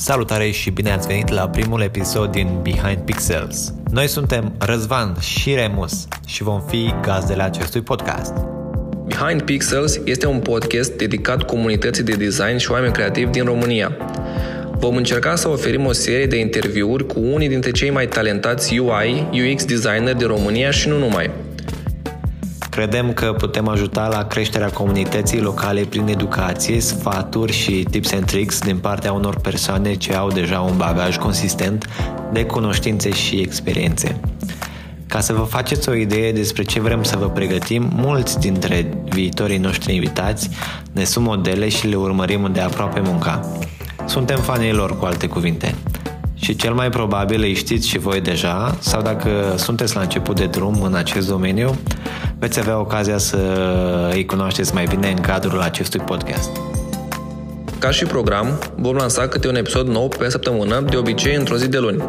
Salutare și bine ați venit la primul episod din Behind Pixels. Noi suntem Răzvan și Remus și vom fi gazdele acestui podcast. Behind Pixels este un podcast dedicat comunității de design și oameni creativi din România. Vom încerca să oferim o serie de interviuri cu unii dintre cei mai talentați UI, UX designer din România și nu numai – Credem că putem ajuta la creșterea comunității locale prin educație, sfaturi și tips and tricks din partea unor persoane ce au deja un bagaj consistent de cunoștințe și experiențe. Ca să vă faceți o idee despre ce vrem să vă pregătim, mulți dintre viitorii noștri invitați ne sunt modele și le urmărim de aproape munca. Suntem fanii lor, cu alte cuvinte. Și cel mai probabil îi știți și voi deja, sau dacă sunteți la început de drum în acest domeniu, veți avea ocazia să îi cunoașteți mai bine în cadrul acestui podcast. Ca și program, vom lansa câte un episod nou pe săptămână, de obicei într-o zi de luni.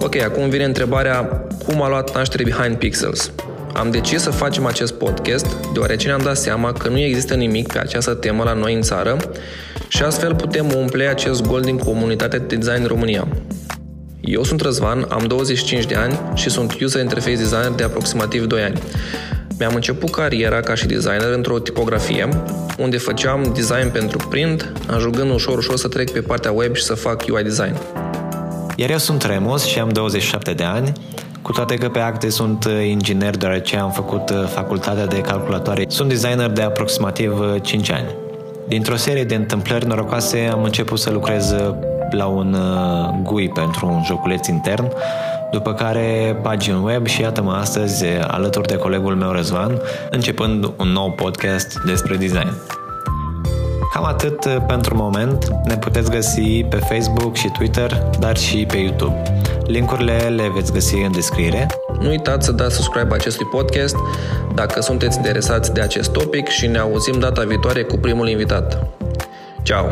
Ok, acum vine întrebarea cum a luat naștere Behind Pixels. Am decis să facem acest podcast deoarece ne-am dat seama că nu există nimic pe această temă la noi în țară și astfel putem umple acest gol din comunitatea de design în România. Eu sunt Răzvan, am 25 de ani și sunt user interface designer de aproximativ 2 ani. Mi-am început cariera ca și designer într-o tipografie, unde făceam design pentru print, ajungând ușor ușor să trec pe partea web și să fac UI design. Iar eu sunt Remus și am 27 de ani, cu toate că pe acte sunt inginer deoarece am făcut uh, facultatea de calculatoare. Sunt designer de aproximativ 5 uh, ani. Dintr-o serie de întâmplări norocoase am început să lucrez uh, la un GUI pentru un joculeț intern după care pagini web și iată-mă astăzi alături de colegul meu Răzvan, începând un nou podcast despre design. Cam atât uh, pentru moment. Ne puteți găsi pe Facebook și Twitter, dar și pe YouTube. Linkurile le veți găsi în descriere. Nu uitați să dați subscribe acestui podcast dacă sunteți interesați de acest topic și ne auzim data viitoare cu primul invitat. Ciao!